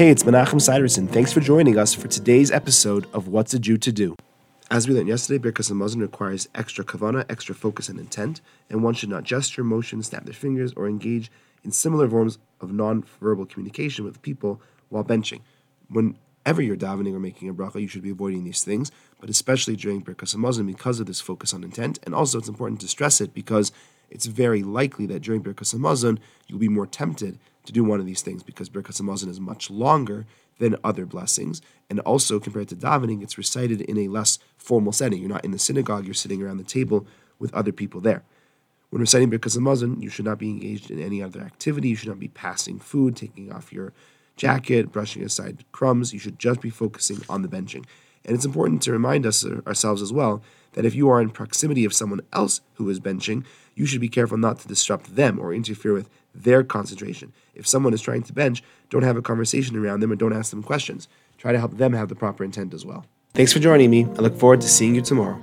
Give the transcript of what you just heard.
Hey, it's Menachem Siderson. Thanks for joining us for today's episode of What's a Jew to Do. As we learned yesterday, Birkas Hamazon requires extra kavana, extra focus and intent, and one should not gesture, motion, snap their fingers, or engage in similar forms of non-verbal communication with people while benching. Whenever you're davening or making a bracha, you should be avoiding these things, but especially during Birkas Hamazon because of this focus on intent. And also, it's important to stress it because it's very likely that during Birkas Hamazon you'll be more tempted to do one of these things because Birkas Hamazon is much longer than other blessings. And also, compared to davening, it's recited in a less formal setting. You're not in the synagogue, you're sitting around the table with other people there. When reciting Birkas Hamazon, you should not be engaged in any other activity. You should not be passing food, taking off your jacket, brushing aside crumbs. You should just be focusing on the benching. And it's important to remind us uh, ourselves as well that if you are in proximity of someone else who is benching, you should be careful not to disrupt them or interfere with their concentration. If someone is trying to bench, don't have a conversation around them and don't ask them questions. Try to help them have the proper intent as well. Thanks for joining me. I look forward to seeing you tomorrow.